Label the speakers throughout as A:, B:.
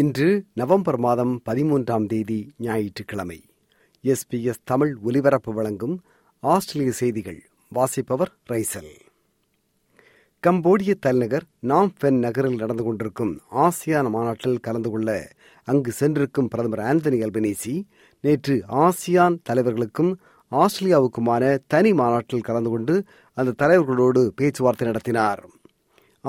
A: இன்று நவம்பர் மாதம் பதிமூன்றாம் தேதி ஞாயிற்றுக்கிழமை. எஸ்பிஎஸ் தமிழ் ஒலிபரப்பு வழங்கும் ஆஸ்திரேலிய செய்திகள். வாசிப்பவர் ரைசல். கம்போடிய தலைநகர் நாம் பென் நகரில் நடந்து கொண்டிருக்கும் ஆசியான் மாநாட்டில் கலந்து கொள்ள அங்கு சென்றிருக்கும் பிரதமர் ஆந்தனி அல்பனேசி நேற்று ஆசியான் தலைவர்களுக்கும் ஆஸ்திரேலியாவுக்குமான தனி மாநாட்டில் கலந்து கொண்டு அந்த தலைவர்களோடு பேச்சுவார்த்தை நடத்தினார்.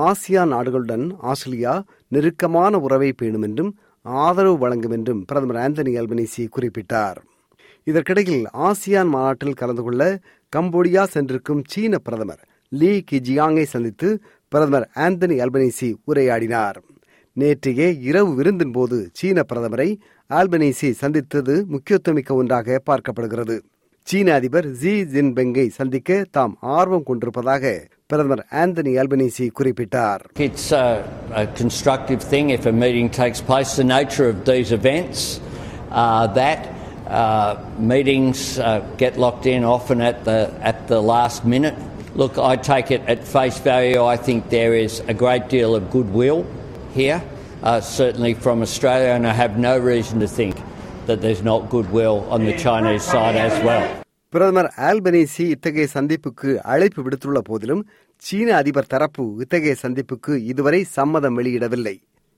A: ஆசியா நாடுகளுடன் ஆஸ்திரேலியா நெருக்கமான உறவை பேணும் என்றும் ஆதரவு வழங்கும் என்றும் பிரதமர் ஆந்தனி அல்பனீசி குறிப்பிட்டார். இதற்கிடையில் ஆசியான் மாநாட்டில் கலந்து கொள்ள கம்போடியா சென்றிருக்கும் சீன பிரதமர் லீ கிஜியாங்கை சந்தித்து பிரதமர் ஆந்தனி அல்பனீசி உரையாடினார். நேற்றையே இரவு விருந்தின் போது சீன பிரதமரை ஆல்பனீசி சந்தித்தது முக்கியத்துவமிக்க ஒன்றாக பார்க்கப்படுகிறது. சீன அதிபர் ஜி ஜின்பெங்கை சந்திக்க தாம் ஆர்வம் கொண்டிருப்பதாக பிரதமர் ஆந்தனி அல்பனீசி குறிப்பிட்டார்
B: It's a, a constructive thing if a meeting takes place. The nature of these events are that uh, meetings uh, get locked in often at the at the last minute. Look, I take it at face value. I think there is a great deal of goodwill here, uh, certainly from Australia, and I have no reason to think that there's not goodwill on the Chinese side as well.
A: பிரதமர் ஆல்பனேசி இத்தகைய சந்திப்புக்கு அழைப்பு விடுத்துள்ள போதிலும் சீன அதிபர் தரப்பு இத்தகைய சந்திப்புக்கு இதுவரை சம்மதம் வெளியிடவில்லை.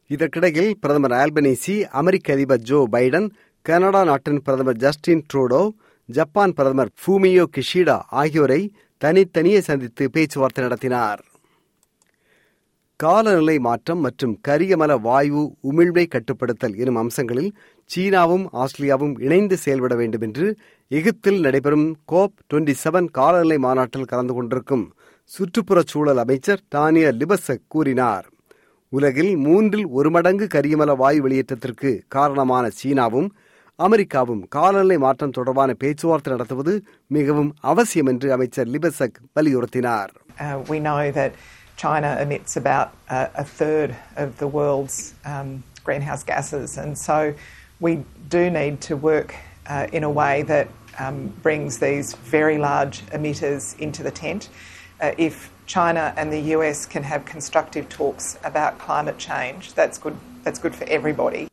A: இதற்கிடையில் பிரதமர் ஆல்பனேசி அமெரிக்க அதிபர் ஜோ பைடன் கனடா நாட்டின் பிரதமர் ஜஸ்டின் ட்ரூடோ ஜப்பான் பிரதமர் ஃபூமியோ கிஷிடா ஆகியோரை தனித்தனியே சந்தித்து பேச்சுவார்த்தை நடத்தினார். காலநிலை மாற்றம் மற்றும் கரியமல வாயு உமிழ்வை கட்டுப்படுத்தல் எனும் அம்சங்களில் சீனாவும் ஆஸ்திரேலியாவும் இணைந்து செயல்பட வேண்டும் என்று எகிப்தில் நடைபெறும் கோப் டுவெண்டி செவன் காலநிலை மாநாட்டில் கலந்து கொண்டிருக்கும் சுற்றுப்புறச் சூழல் அமைச்சர் டானியா லிபசக் கூறினார். உலகில் மூன்றில் ஒரு மடங்கு கரியமல வாயு வெளியேற்றத்திற்கு காரணமான சீனாவும் அமெரிக்காவும் காலநிலை மாற்றம் தொடர்பான பேச்சுவார்த்தை நடத்துவது மிகவும் அவசியம் என்று அமைச்சர் லிபசக் வலியுறுத்தினார்.
C: Uh, we know that China emits about uh, a third of the world's um, greenhouse gases, and so we do need to work uh, in a way that um, brings these very large emitters into the tent. Uh, if China and the US can have constructive talks about climate change, that's good. That's good for everybody.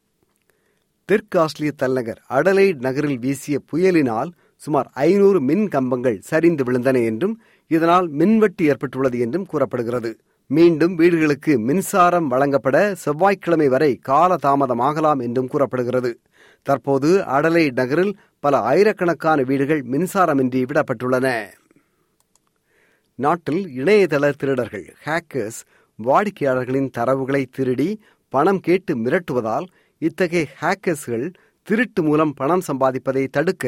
A: தெற்கு ஆஸ்திரேலிய தலைநகர் அடலைட் நகரில் வீசிய புயலினால் சுமார் ஐநூறு மின் கம்பங்கள் சரிந்து விழுந்தன என்றும் இதனால் மின்வெட்டு ஏற்பட்டுள்ளது என்றும் கூறப்படுகிறது. மீண்டும் வீடுகளுக்கு மின்சாரம் வழங்கப்பட செவ்வாய்க்கிழமை வரை கால தாமதமாகலாம் என்றும் கூறப்படுகிறது. தற்போது அடலை நகரில் பல ஆயிரக்கணக்கான வீடுகள் மின்சாரமின்றி விடப்பட்டுள்ளன. நாட்டில் இணையதள திருடர்கள் ஹேக்கர்ஸ் வாடிக்கையாளர்களின் தரவுகளை திருடி பணம் கேட்டு மிரட்டுவதால் இத்தகைய ஹேக்கர்ஸ்கள் திருட்டு மூலம் பணம் சம்பாதிப்பதை தடுக்க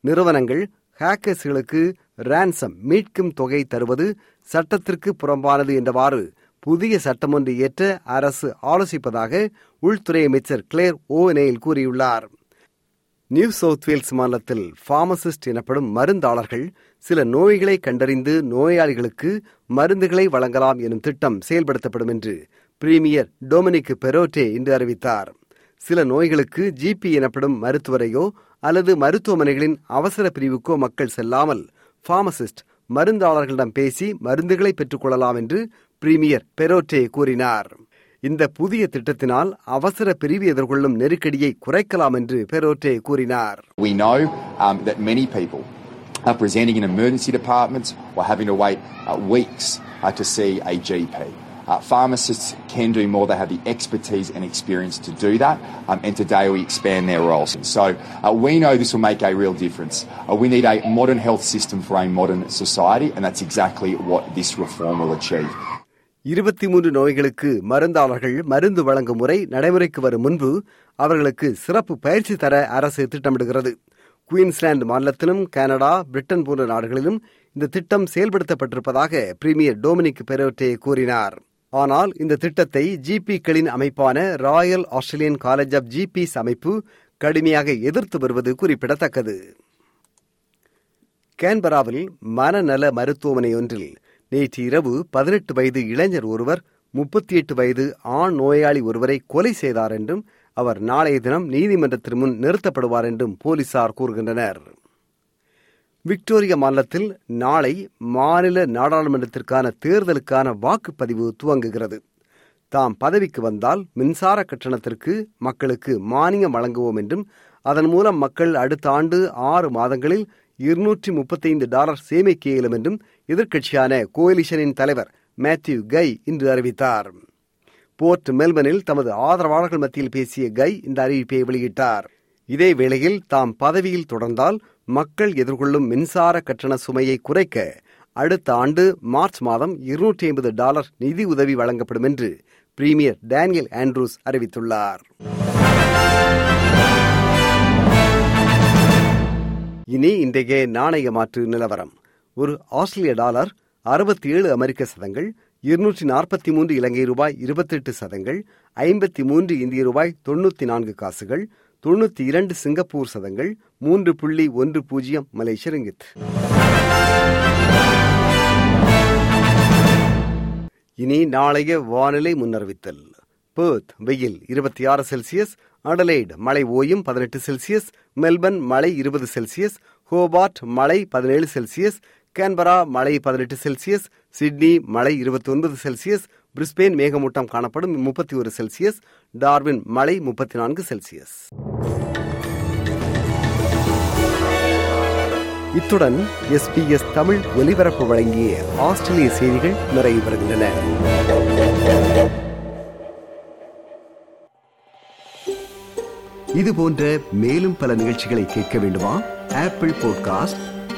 A: நிறுவனங்கள் ஹேக்கர்ஸ்களுக்கு ரான்சம் மீட்கும் தொகை தருவது சட்டத்திற்கு புறம்பானது என்றவாறு புதிய சட்டம் ஒன்று ஏற்ற அரசு ஆலோசிப்பதாக உள்துறை அமைச்சர் கிளேர் ஓநெயில் கூறியுள்ளார். நியூ சவுத் வேல்ஸ் மாநிலத்தில் பார்மசிஸ்ட் எனப்படும் மருந்தாளர்கள் சில நோய்களை கண்டறிந்து நோயாளிகளுக்கு மருந்துகளை வழங்கலாம் எனும் திட்டம் செயல்படுத்தப்படும் என்று பிரீமியர் டொமினிக் பெரோட்டே இன்று அறிவித்தார். சில நோய்களுக்கு ஜிபி எனப்படும் மருத்துவரையோ அல்லது மருத்துவமனைகளின் அவசர பிரிவுக்கோ மக்கள் செல்லாமல் பார்மசிஸ்ட் மருந்தாளர்களிடம் பேசி மருந்துகளை பெற்றுக்கொள்ளலாம் என்று பிரீமியர் பெரோட்டே கூறினார் இந்த புதிய திட்டத்தினால் அவசர பிரிவு எதிர்கொள்ளும் நெருக்கடியை குறைக்கலாம் என்று பெரோட்டே கூறினார்
D: We know um, that many people are presenting in emergency departments or having to wait uh, weeks uh, to see a GP. Uh, pharmacists can do more. They have the expertise and experience to do that. Um, and today we expand their roles. So uh, we know this will make a real difference. Uh, we need a modern health system for a modern society, and that's exactly what this reform will achieve.
A: இருபத்தி மூன்று நோய்களுக்கு மருந்தாளர்கள் மருந்து வழங்கும் முறை நடைமுறைக்கு வரும் முன்பு அவர்களுக்கு சிறப்பு பயிற்சி தர அரசு திட்டமிடுகிறது குயின்ஸ்லாந்து மாநிலத்திலும் கனடா பிரிட்டன் போன்ற நாடுகளிலும் இந்த திட்டம் செயல்படுத்தப்பட்டிருப்பதாக பிரீமியர் டொமினிக் பெரோட்டே கூறினார் ஆனால் இந்த திட்டத்தை ஜிபிக்களின் அமைப்பான Royal Australian College of GPs அமைப்பு கடுமையாக எதிர்த்து வருவது குறிப்பிடத்தக்கது. கேன்பராவில் மனநல மருத்துவமனை ஒன்றில் நேற்று இரவு பதினெட்டு வயது இளைஞர் ஒருவர் முப்பத்தி எட்டு வயது ஆண் நோயாளி ஒருவரை கொலை செய்தார் என்றும் அவர் நாளைய தினம் நீதிமன்றத்திற்கு முன் நிறுத்தப்படுவார் என்றும் போலீசார் கூறுகின்றனர். விக்டோரியா மாநிலத்தில் நாளை மாநில நாடாளுமன்றத்திற்கான தேர்தலுக்கான வாக்குப்பதிவு துவங்குகிறது. தாம் பதவிக்கு வந்தால் மின்சார கட்டணத்திற்கு மக்களுக்கு மானியம் வழங்குவோம் என்றும் அதன் மூலம் மக்கள் அடுத்த ஆண்டு ஆறு மாதங்களில் இருநூற்றி முப்பத்தைந்து டாலர் சேமிக்க இயலும் என்றும் எதிர்க்கட்சியான கோலிஷனின் தலைவர் மேத்யூ கை இன்று அறிவித்தார். போர்ட் மெல்பனில் தமது ஆதரவாளர்கள் மத்தியில் பேசிய கை இந்த அறிவிப்பை வெளியிட்டார். இதே வேளையில் தாம் பதவியில் தொடர்ந்தால் மக்கள் எதிர்கொள்ளும் மின்சார கட்டண சுமையை குறைக்க அடுத்த ஆண்டு மார்ச் மாதம் இருநூற்றி ஐம்பது டாலர் நிதி உதவி வழங்கப்படும் என்று பிரீமியர் டேனியல் ஆண்ட்ரூஸ் அறிவித்துள்ளார். இனி இன்றைய நாணய மாற்று நிலவரம். ஒரு ஆஸ்திரேலிய டாலர் அறுபத்தி ஏழு அமெரிக்க சதங்கள் இருநூற்றி நாற்பத்தி மூன்று இலங்கை ரூபாய் இருபத்தெட்டு சதங்கள் ஐம்பத்தி மூன்று இந்திய ரூபாய் தொண்ணூத்தி நான்கு காசுகள் தொண்ணூத்தி இரண்டு சிங்கப்பூர் சதங்கள் மூன்று புள்ளி ஒன்று பூஜ்ஜியம் மலேசிய ரிங்கித். இனி நாளைய வானிலை முன்னறிவித்தல். பேர்த் வெயில் இருபத்தி ஆறு செல்சியஸ் அடலைடு மழை ஓயும் பதினெட்டு செல்சியஸ் மெல்பர்ன் மழை இருபது செல்சியஸ் ஹோபார்ட் மழை பதினேழு செல்சியஸ் கேன்பரா மழை பதினெட்டு செல்சியஸ் சிட்னி மழை இருபத்தி ஒன்பது செல்சியஸ் பிரிஸ்பெயின் மேகமூட்டம் காணப்படும் முப்பத்தி ஒரு செல்சியஸ் டார்வின் மழை முப்பத்தி நான்கு செல்சியஸ். இத்துடன் எஸ்பிஎஸ் தமிழ் ஒலிபரப்பு வழங்கிய ஆஸ்திரேலிய செய்திகள் நிறைவு பெறுகின்றன. இது போன்ற மேலும் பல நிகழ்ச்சிகளை கேட்க வேண்டுமா? Apple podcast